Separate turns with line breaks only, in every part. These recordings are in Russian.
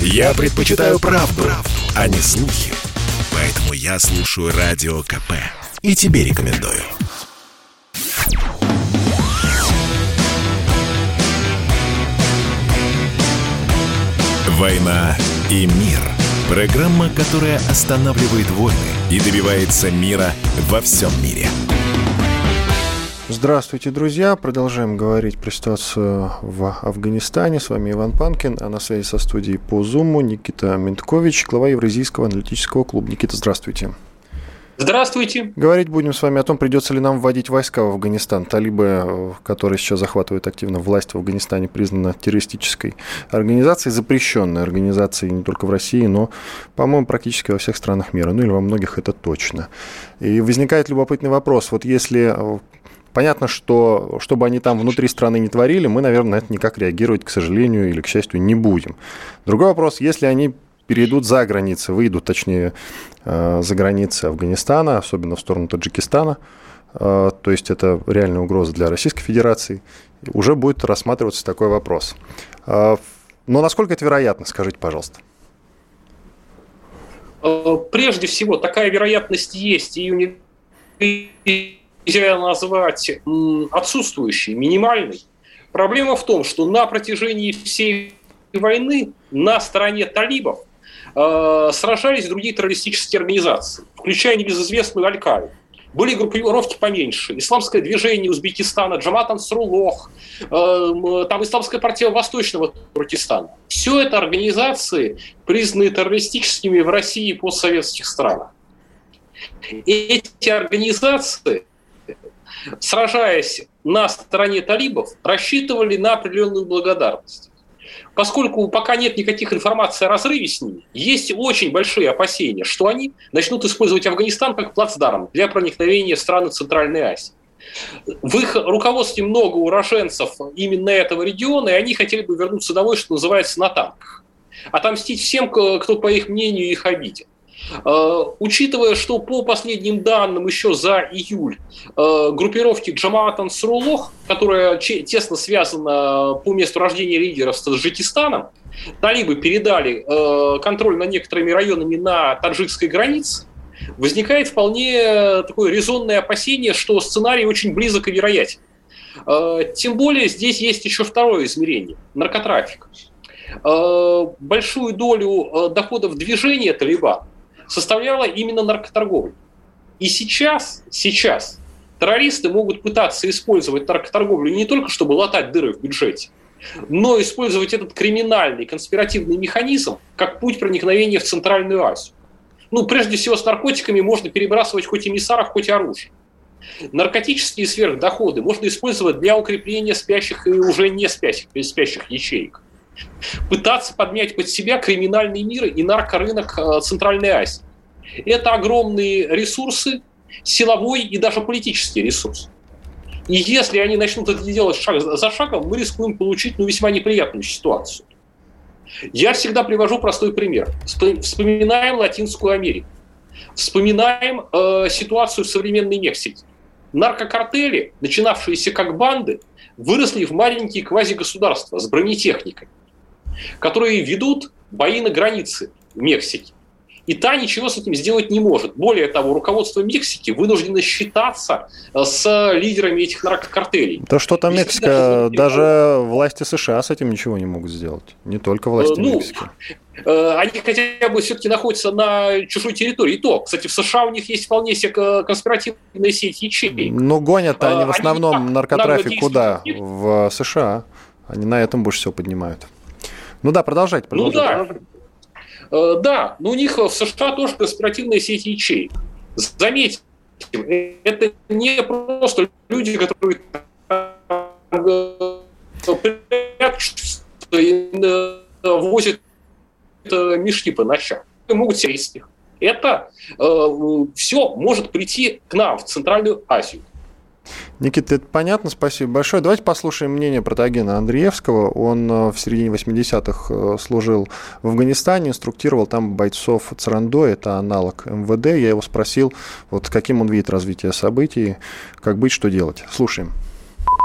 Я предпочитаю правду, правду, а не слухи. Поэтому я слушаю Радио КП. И тебе рекомендую. «Война и мир» – программа, которая останавливает войны и добивается мира во всем мире.
Здравствуйте, друзья. Продолжаем говорить про ситуацию в Афганистане. С вами Иван Панкин, а на связи со студией по Зуму Никита Менткович, глава Евразийского аналитического клуба. Никита, здравствуйте.
Здравствуйте.
Говорить будем с вами о том, придется ли нам вводить войска в Афганистан. Талибы, которые сейчас захватывают активно власть в Афганистане, признана террористической организацией, запрещенной организацией не только в России, но, по-моему, практически во всех странах мира. Ну или во многих это точно. И возникает любопытный вопрос. Вот если Понятно, что что бы они там внутри страны не творили, мы, наверное, на это никак реагировать, к сожалению или к счастью, не будем. Другой вопрос, если они перейдут за границы, выйдут, точнее, э, за границы Афганистана, особенно в сторону Таджикистана, э, то есть это реальная угроза для Российской Федерации, уже будет рассматриваться такой вопрос. Э, но насколько это вероятно, скажите, пожалуйста.
Прежде всего, такая вероятность есть, и нельзя назвать отсутствующей, минимальной. Проблема в том, что на протяжении всей войны на стороне талибов э, сражались другие террористические организации, включая небезызвестную Аль-Каиду. Были группировки поменьше. Исламское движение Узбекистана, Джамат Ансрулох, э, там Исламская партия Восточного Туркестана. Все это организации, признанные террористическими в России и постсоветских странах. Эти организации сражаясь на стороне талибов, рассчитывали на определенную благодарность. Поскольку пока нет никаких информации о разрыве с ними, есть очень большие опасения, что они начнут использовать Афганистан как плацдарм для проникновения страны Центральной Азии. В их руководстве много уроженцев именно этого региона, и они хотели бы вернуться домой, что называется, на танках. Отомстить всем, кто, по их мнению, их обидел. Э, учитывая, что по последним данным еще за июль э, группировки Джамаат Ансрулох, которая тесно связана по месту рождения лидеров с Таджикистаном, талибы передали э, контроль над некоторыми районами на таджикской границе, возникает вполне такое резонное опасение, что сценарий очень близок и вероятен. Тем более здесь есть еще второе измерение – наркотрафик. Большую долю доходов движения Талибан составляла именно наркоторговля. И сейчас, сейчас террористы могут пытаться использовать наркоторговлю не только, чтобы латать дыры в бюджете, но использовать этот криминальный, конспиративный механизм как путь проникновения в Центральную Азию. Ну, прежде всего, с наркотиками можно перебрасывать хоть эмиссаров, хоть оружие. Наркотические сверхдоходы можно использовать для укрепления спящих и уже не спящих, спящих ячеек пытаться подмять под себя криминальный мир и наркорынок э, Центральной Азии. Это огромные ресурсы, силовой и даже политический ресурс. И если они начнут это делать шаг за шагом, мы рискуем получить ну, весьма неприятную ситуацию. Я всегда привожу простой пример. Вспоминаем Латинскую Америку. Вспоминаем э, ситуацию в современной Мексике. Наркокартели, начинавшиеся как банды, выросли в маленькие квазигосударства с бронетехникой которые ведут бои на границе Мексики. И та ничего с этим сделать не может. Более того, руководство Мексики вынуждено считаться э, с лидерами этих наркокартелей.
Да что там Мексика, даже, власти США с этим ничего не могут сделать. Не только власти ну, Мексики.
Э, они хотя бы все-таки находятся на чужой территории. И то, кстати, в США у них есть вполне себе конспиративная сеть ячеек.
Ну, гонят они в основном они, наркотрафик куда? В США. Они на этом больше всего поднимают. Ну да, продолжайте. продолжайте.
Ну да. Э, да, но у них в США тоже конспиративная сеть ячеек. Заметьте, это не просто люди, которые э, возят э, мешки по ночам. Могут сесть их. Это э, все может прийти к нам в Центральную Азию.
Никита, это понятно, спасибо большое. Давайте послушаем мнение протагена Андреевского. Он э, в середине 80-х э, служил в Афганистане, инструктировал там бойцов Царандо, это аналог МВД. Я его спросил, вот каким он видит развитие событий, как быть, что делать. Слушаем.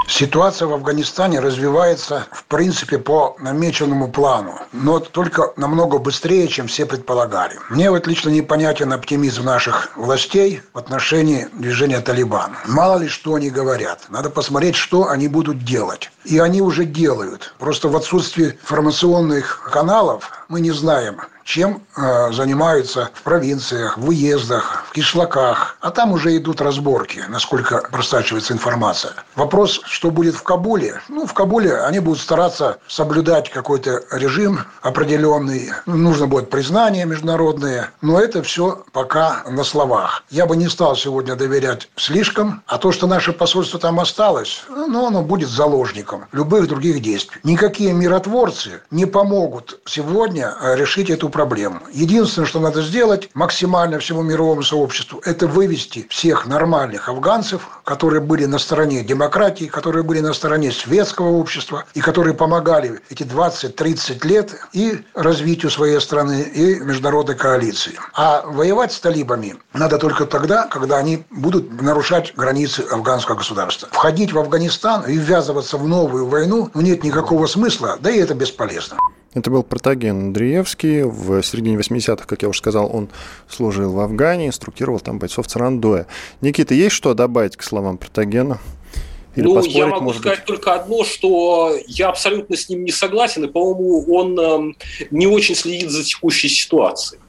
Ситуация в Афганистане развивается, в принципе, по намеченному плану, но только намного быстрее, чем все предполагали. Мне вот лично непонятен оптимизм наших властей в отношении движения «Талибан». Мало ли что они говорят. Надо посмотреть, что они будут делать. И они уже делают. Просто в отсутствии информационных каналов мы не знаем, чем э, занимаются в провинциях, в уездах, в кишлаках. А там уже идут разборки, насколько просачивается информация. Вопрос, что будет в Кабуле? Ну, в Кабуле они будут стараться соблюдать какой-то режим определенный. Нужно будет признание международное. Но это все пока на словах. Я бы не стал сегодня доверять слишком. А то, что наше посольство там осталось, ну, оно будет заложником любых других действий. Никакие миротворцы не помогут сегодня решить эту проблему. Единственное, что надо сделать максимально всему мировому сообществу, это вывести всех нормальных афганцев, которые были на стороне демократии, которые были на стороне светского общества и которые помогали эти 20-30 лет и развитию своей страны, и международной коалиции. А воевать с талибами надо только тогда, когда они будут нарушать границы афганского государства. Входить в Афганистан и ввязываться в новую войну ну, нет никакого смысла, да и это бесполезно.
Это был Протаген Андреевский. В середине 80-х, как я уже сказал, он служил в Афгане, инструктировал там бойцов Царандоя. Никита, есть что добавить к словам Протагена?
Или ну, я могу может сказать быть? только одно, что я абсолютно с ним не согласен, и, по-моему, он э, не очень следит за текущей ситуацией.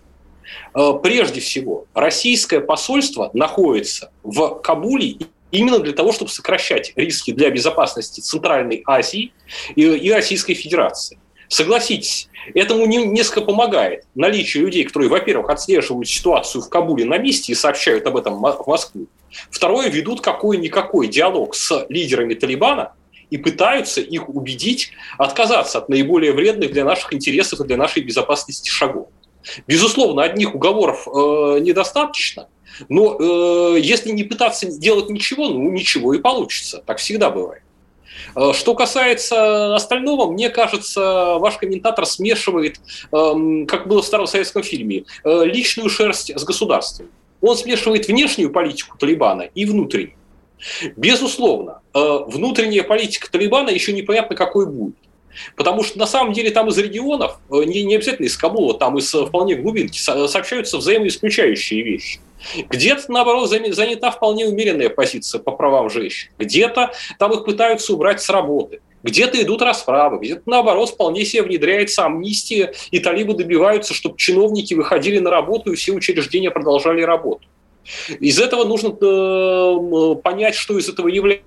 Э, прежде всего, российское посольство находится в Кабуле именно для того, чтобы сокращать риски для безопасности Центральной Азии и, и Российской Федерации. Согласитесь, этому не, несколько помогает наличие людей, которые, во-первых, отслеживают ситуацию в Кабуле на месте и сообщают об этом в Москву. Второе, ведут какой-никакой диалог с лидерами Талибана и пытаются их убедить отказаться от наиболее вредных для наших интересов и для нашей безопасности шагов. Безусловно, одних уговоров э, недостаточно, но э, если не пытаться делать ничего, ну ничего и получится. Так всегда бывает. Э, что касается остального, мне кажется, ваш комментатор смешивает, эм, как было в старом советском фильме, э, личную шерсть с государством. Он смешивает внешнюю политику Талибана и внутреннюю. Безусловно, э, внутренняя политика Талибана еще непонятно какой будет. Потому что на самом деле там из регионов, не, не обязательно из Кабула, там из вполне глубинки, сообщаются взаимоисключающие вещи. Где-то, наоборот, занята вполне умеренная позиция по правам женщин. Где-то там их пытаются убрать с работы. Где-то идут расправы, где-то, наоборот, вполне себе внедряется амнистия, и талибы добиваются, чтобы чиновники выходили на работу, и все учреждения продолжали работу. Из этого нужно э, понять, что из этого является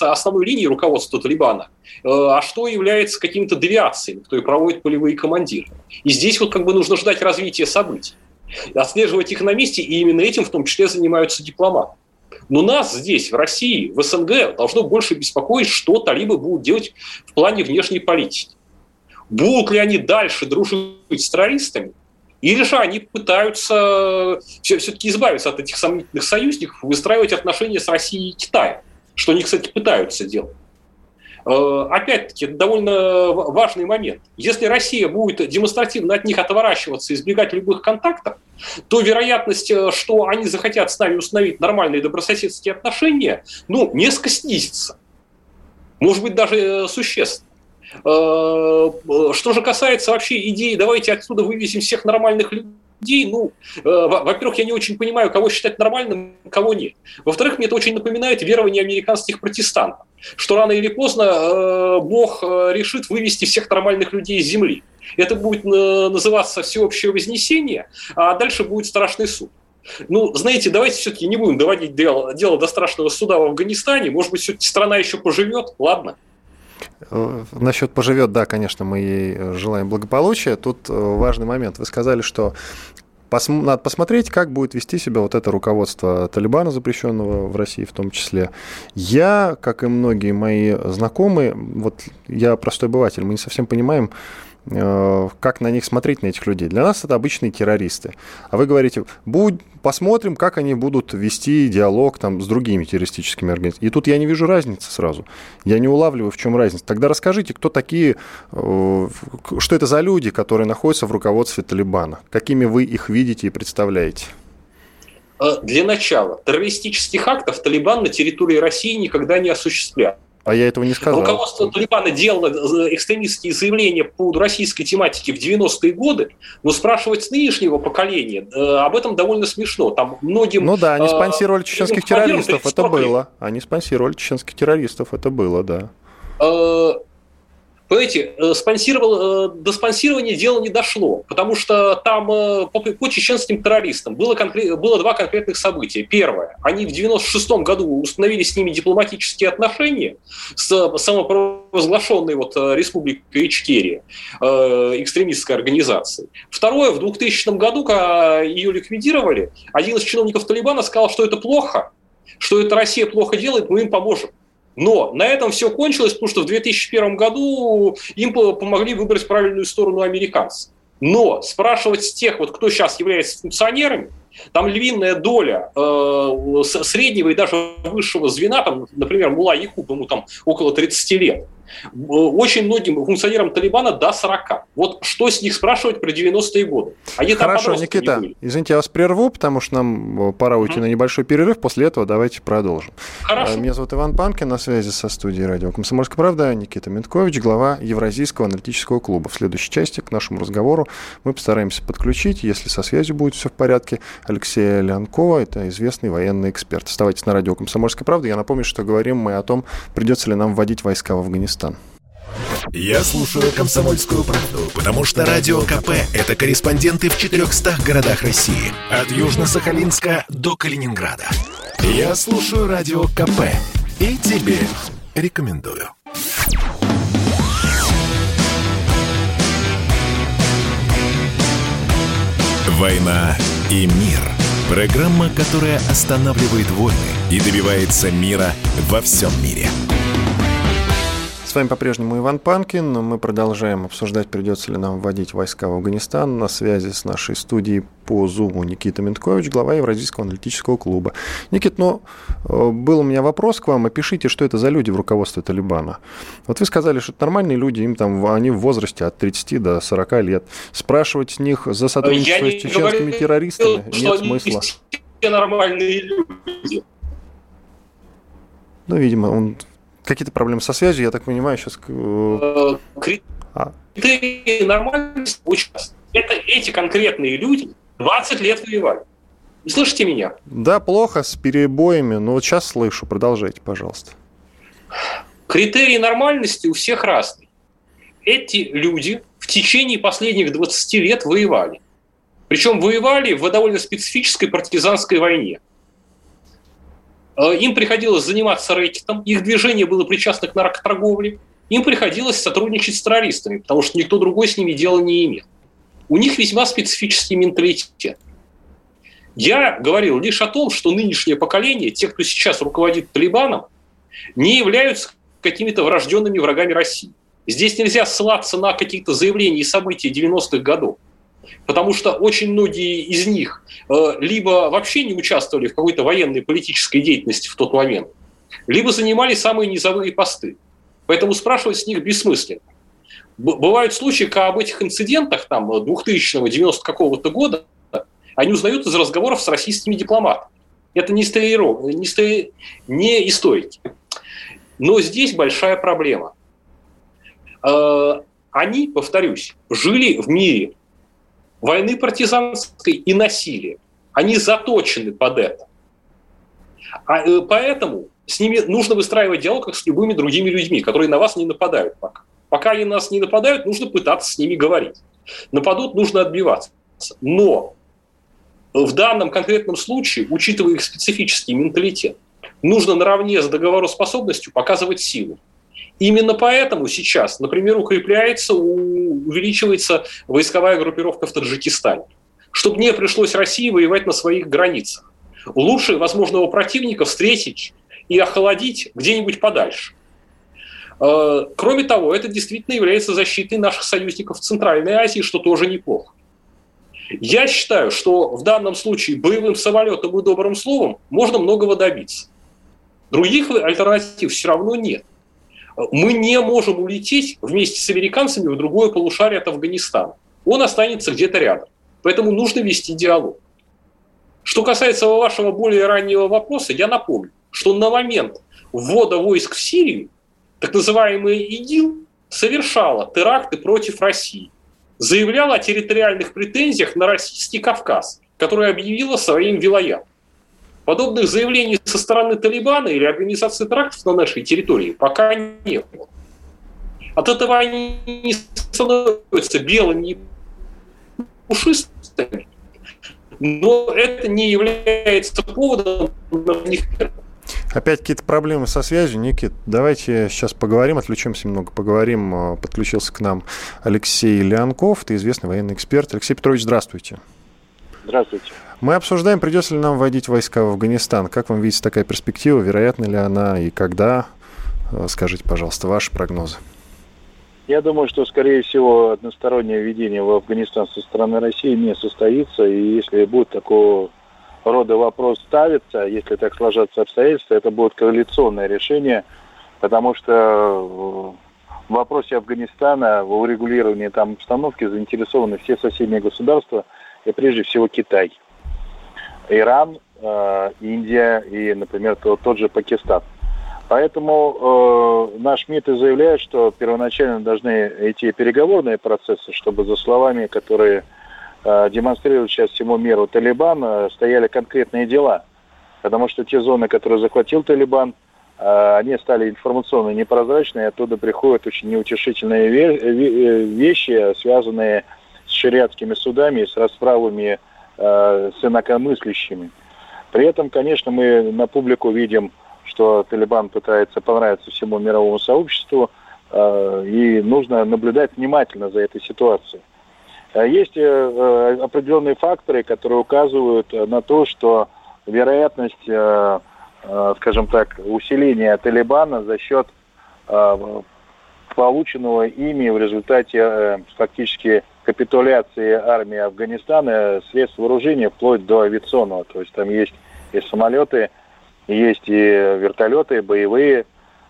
основной линией руководства Талибана, э, а что является какими-то девиациями, которые проводят полевые командиры. И здесь вот как бы нужно ждать развития событий отслеживать их на месте, и именно этим в том числе занимаются дипломаты. Но нас здесь, в России, в СНГ, должно больше беспокоить, что талибы будут делать в плане внешней политики. Будут ли они дальше дружить с террористами, или же они пытаются все-таки избавиться от этих сомнительных союзников, выстраивать отношения с Россией и Китаем, что они, кстати, пытаются делать. Э, опять-таки, довольно важный момент. Если Россия будет демонстративно от них отворачиваться, избегать любых контактов, то вероятность, э, что они захотят с нами установить нормальные добрососедские отношения, ну, несколько снизится. Может быть, даже э, существенно. Что же касается вообще идеи, давайте отсюда вывесим всех нормальных людей, людей, ну, э, во-первых, я не очень понимаю, кого считать нормальным, кого нет. Во-вторых, мне это очень напоминает верование американских протестантов, что рано или поздно э, Бог э, решит вывести всех нормальных людей из земли. Это будет называться всеобщее вознесение, а дальше будет страшный суд. Ну, знаете, давайте все-таки не будем доводить дело, дело до страшного суда в Афганистане. Может быть, все-таки страна еще поживет, ладно?
Насчет поживет, да, конечно, мы ей желаем благополучия. Тут важный момент. Вы сказали, что надо посмотреть, как будет вести себя вот это руководство Талибана, запрещенного в России в том числе. Я, как и многие мои знакомые, вот я простой обыватель, мы не совсем понимаем, Э, как на них смотреть, на этих людей. Для нас это обычные террористы. А вы говорите, будь, посмотрим, как они будут вести диалог там, с другими террористическими организациями. И тут я не вижу разницы сразу. Я не улавливаю, в чем разница. Тогда расскажите, кто такие, э, что это за люди, которые находятся в руководстве Талибана? Какими вы их видите и представляете?
Э, для начала, террористических актов Талибан на территории России никогда не осуществлял.
А я этого не сказал.
Руководство Талибана делало э, экстремистские заявления по российской тематике в 90-е годы, но спрашивать с нынешнего поколения э, об этом довольно смешно. Там многим...
Ну да, они спонсировали чеченских террористов, это было. Они спонсировали чеченских террористов, это было, да.
Понимаете, э, спонсировал, э, до спонсирования дело не дошло, потому что там э, по, по чеченским террористам было, конкрет, было два конкретных события. Первое, они в 96 году установили с ними дипломатические отношения с самопровозглашенной вот республикой Ичкерия, экстремистской организацией. Второе, в 2000 году, когда ее ликвидировали, один из чиновников Талибана сказал, что это плохо, что это Россия плохо делает, мы им поможем. Но на этом все кончилось, потому что в 2001 году им помогли выбрать правильную сторону американцы. Но спрашивать с тех, вот, кто сейчас является функционерами, там львиная доля э, среднего и даже высшего звена, там, например, Мула Якуб, ему там около 30 лет. Очень многим функционерам Талибана до 40. Вот что с них спрашивать про 90-е годы?
Они Хорошо, Никита, извините, я вас прерву, потому что нам э, пора уйти mm-hmm. на небольшой перерыв. После этого давайте продолжим. Хорошо. Э, меня зовут Иван Панкин, на связи со студией радио «Комсомольская правда». Никита Менткович, глава Евразийского аналитического клуба. В следующей части к нашему разговору мы постараемся подключить, если со связью будет все в порядке, Алексея Леонкова, это известный военный эксперт. Оставайтесь на радио «Комсомольская правда». Я напомню, что говорим мы о том, придется ли нам вводить войска в Афганистан.
Я слушаю «Комсомольскую правду», потому что «Радио КП» — это корреспонденты в 400 городах России. От Южно-Сахалинска до Калининграда. Я слушаю «Радио КП» и тебе рекомендую. «Война и мир» — программа, которая останавливает войны и добивается мира во всем мире
вами по-прежнему Иван Панкин. Мы продолжаем обсуждать, придется ли нам вводить войска в Афганистан. На связи с нашей студией по Зуму Никита Менткович, глава Евразийского аналитического клуба. Никит, ну, э, был у меня вопрос к вам. Опишите, что это за люди в руководстве Талибана. Вот вы сказали, что это нормальные люди, им там, они в возрасте от 30 до 40 лет. Спрашивать с них за сотрудничество с чеченскими говорю, террористами нет смысла.
Все нормальные люди.
Ну, видимо, он какие-то проблемы со связью, я так понимаю, сейчас... Э,
а. Критерии нормальности Это эти конкретные люди 20 лет воевали. Вы слышите меня?
Да, плохо, с перебоями, но вот сейчас слышу. Продолжайте, пожалуйста.
Критерии нормальности у всех разные. Эти люди в течение последних 20 лет воевали. Причем воевали в довольно специфической партизанской войне. Э, им приходилось заниматься рэкетом, их движение было причастно к наркоторговле, им приходилось сотрудничать с террористами, потому что никто другой с ними дела не имел. У них весьма специфический менталитет. Я говорил лишь о том, что нынешнее поколение, те, кто сейчас руководит Талибаном, не являются какими-то врожденными врагами России. Здесь нельзя ссылаться на какие-то заявления и события 90-х годов потому что очень многие из них э, либо вообще не участвовали в какой-то военной политической деятельности в тот момент, либо занимали самые низовые посты. Поэтому спрашивать с них бессмысленно. Бывают случаи, когда об этих инцидентах там 2000-го, 90 какого-то года они узнают из разговоров с российскими дипломатами. Это не, историров... не, истори... не историки. Но здесь большая проблема. Э, они, повторюсь, жили в мире, войны партизанской и насилия. Они заточены под это. А, э, поэтому с ними нужно выстраивать диалог, как с любыми другими людьми, которые на вас не нападают пока. Пока они нас не нападают, нужно пытаться с ними говорить. Нападут, нужно отбиваться. Но в данном конкретном случае, учитывая их специфический менталитет, нужно наравне с договороспособностью показывать силу. Именно поэтому сейчас, например, укрепляется, увеличивается войсковая группировка в Таджикистане, чтобы не пришлось России воевать на своих границах. Лучше возможного противника встретить и охладить где-нибудь подальше. Э, кроме того, это действительно является защитой наших союзников в Центральной Азии, что тоже неплохо. Я считаю, что в данном случае боевым самолетом и добрым словом можно многого добиться. Других альтернатив все равно нет мы не можем улететь вместе с американцами в другое полушарие от Афганистана. Он останется где-то рядом. Поэтому нужно вести диалог. Что касается вашего более раннего вопроса, я напомню, что на момент ввода войск в Сирию так называемый ИГИЛ совершала теракты против России, заявляла о территориальных претензиях на российский Кавказ, который объявила своим вилоятом. Подобных заявлений со стороны Талибана или организации терактов на нашей территории пока не было. От этого они не становятся белыми и пушистыми, но это не является поводом на них
Опять какие-то проблемы со связью, Никит. Давайте сейчас поговорим, отвлечемся немного, поговорим. А, подключился к нам Алексей Леонков, ты известный военный эксперт. Алексей Петрович, здравствуйте.
Здравствуйте.
Мы обсуждаем, придется ли нам вводить войска в Афганистан. Как вам видится такая перспектива? Вероятна ли она и когда? А, скажите, пожалуйста, ваши прогнозы.
Я думаю, что, скорее всего, одностороннее введение в Афганистан со стороны России не состоится. И если будет такого рода вопрос ставится, если так сложатся обстоятельства, это будет коалиционное решение, потому что в вопросе Афганистана, в урегулировании там обстановки заинтересованы все соседние государства, и прежде всего Китай, Иран, э, Индия и, например, тот, же Пакистан. Поэтому э, наш МИД и заявляет, что первоначально должны идти переговорные процессы, чтобы за словами, которые э, демонстрируют сейчас всему миру Талибан, э, стояли конкретные дела. Потому что те зоны, которые захватил Талибан, э, они стали информационно непрозрачные, оттуда приходят очень неутешительные э, вещи, связанные с шариатскими судами, с расправами э, с инакомыслящими. При этом, конечно, мы на публику видим что Талибан пытается понравиться всему мировому сообществу, э, и нужно наблюдать внимательно за этой ситуацией. Э, есть э, определенные факторы, которые указывают на то, что вероятность, скажем так, усиления Талибана за счет полученного ими в результате фактически капитуляции армии Афганистана средств вооружения вплоть до авиационного. То есть там есть и самолеты, есть и вертолеты, боевые,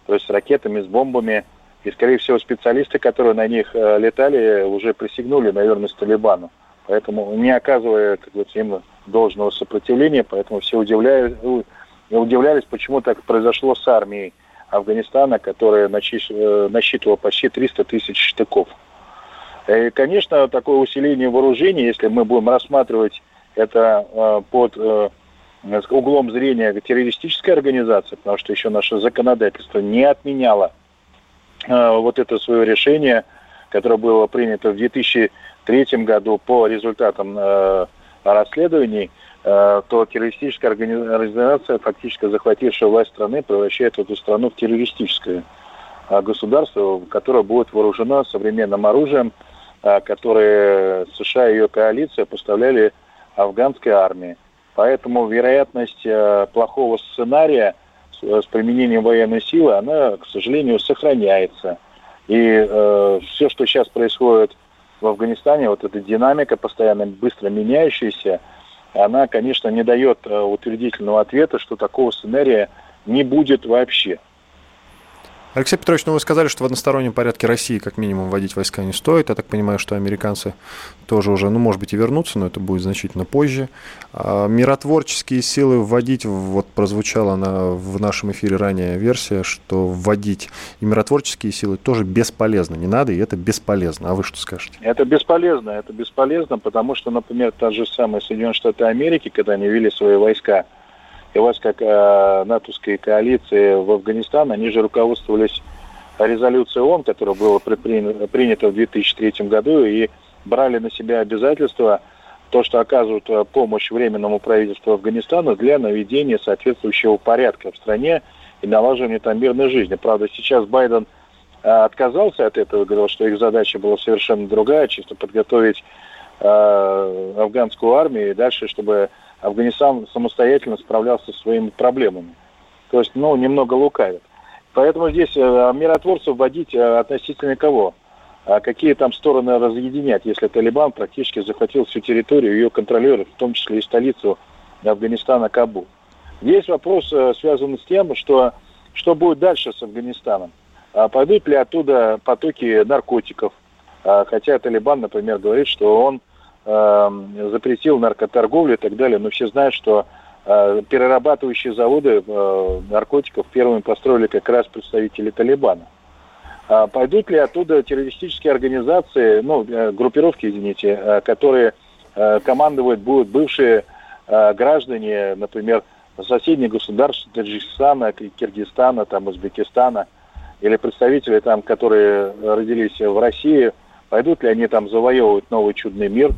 то есть с ракетами, с бомбами. И, скорее всего, специалисты, которые на них э, летали, уже присягнули на верность Талибану. Поэтому не оказывая, как говорится, им должного сопротивления, поэтому все удивлялись, удивлялись, почему так произошло с армией Афганистана, которая э, насчитывала почти 300 тысяч штыков. И, конечно, такое усиление вооружений, если мы будем рассматривать это э, под с углом зрения террористической организации, потому что еще наше законодательство не отменяло э, вот это свое решение, которое было принято в 2003 году по результатам э, расследований, э, то террористическая организация, фактически захватившая власть страны, превращает эту страну в террористическое э, государство, которое будет вооружено современным оружием, э, которое США и ее коалиция поставляли афганской армии. Поэтому вероятность э, плохого сценария с, э, с применением военной силы, она, к сожалению, сохраняется. И э, все, что сейчас происходит в Афганистане, вот эта динамика постоянно быстро меняющаяся, она, конечно, не дает э, утвердительного ответа, что такого сценария не будет вообще.
Алексей Петрович, ну вы сказали, что в одностороннем порядке России как минимум вводить войска не стоит. Я так понимаю, что американцы тоже уже, ну, может быть, и вернутся, но это будет значительно позже. А миротворческие силы вводить, вот прозвучала она в нашем эфире ранее версия, что вводить и миротворческие силы тоже бесполезно. Не надо, и это бесполезно. А вы что скажете?
Это бесполезно. Это бесполезно, потому что, например, та же самая Соединенные Штаты Америки, когда они вели свои войска и вас, как э, натовской коалиции в Афганистан, они же руководствовались резолюцией ООН, которая была принята в 2003 году, и брали на себя обязательства то, что оказывают э, помощь Временному правительству Афганистана для наведения соответствующего порядка в стране и налаживания там мирной жизни. Правда, сейчас Байден э, отказался от этого, говорил, что их задача была совершенно другая, чисто подготовить э, афганскую армию и дальше, чтобы Афганистан самостоятельно справлялся со своими проблемами. То есть, ну, немного лукавит. Поэтому здесь э, миротворцев вводить э, относительно кого? А какие там стороны разъединять, если Талибан практически захватил всю территорию, ее контролирует, в том числе и столицу Афганистана Кабул. Есть вопрос, э, связанный с тем, что, что будет дальше с Афганистаном. А пойдут ли оттуда потоки наркотиков? А, хотя Талибан, например, говорит, что он запретил наркоторговлю и так далее, но все знают, что э, перерабатывающие заводы э, наркотиков первыми построили как раз представители Талибана. А пойдут ли оттуда террористические организации, ну, э, группировки, извините, которые командовать будут бывшие граждане, например, соседних государств Таджикистана, Киргизстана, там, Узбекистана, или представители там, которые родились в России, пойдут ли они там завоевывать новый чудный мир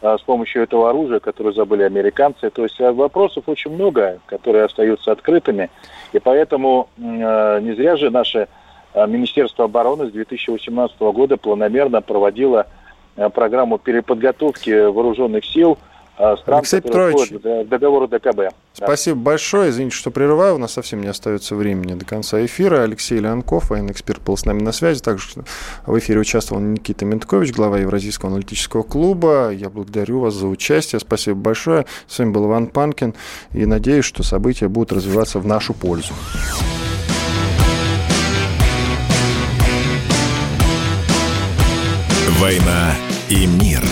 с помощью этого оружия, которое забыли американцы. То есть вопросов очень много, которые остаются открытыми. И поэтому не зря же наши а Министерство обороны с 2018 года планомерно проводило программу переподготовки вооруженных сил стран,
Алексей которые Петрович,
входят договору ДКБ.
Спасибо да. большое. Извините, что прерываю. У нас совсем не остается времени до конца эфира. Алексей Леонков, военный эксперт, был с нами на связи. Также в эфире участвовал Никита Менткович, глава Евразийского аналитического клуба. Я благодарю вас за участие. Спасибо большое. С вами был Иван Панкин. И надеюсь, что события будут развиваться в нашу пользу.
«Война и мир».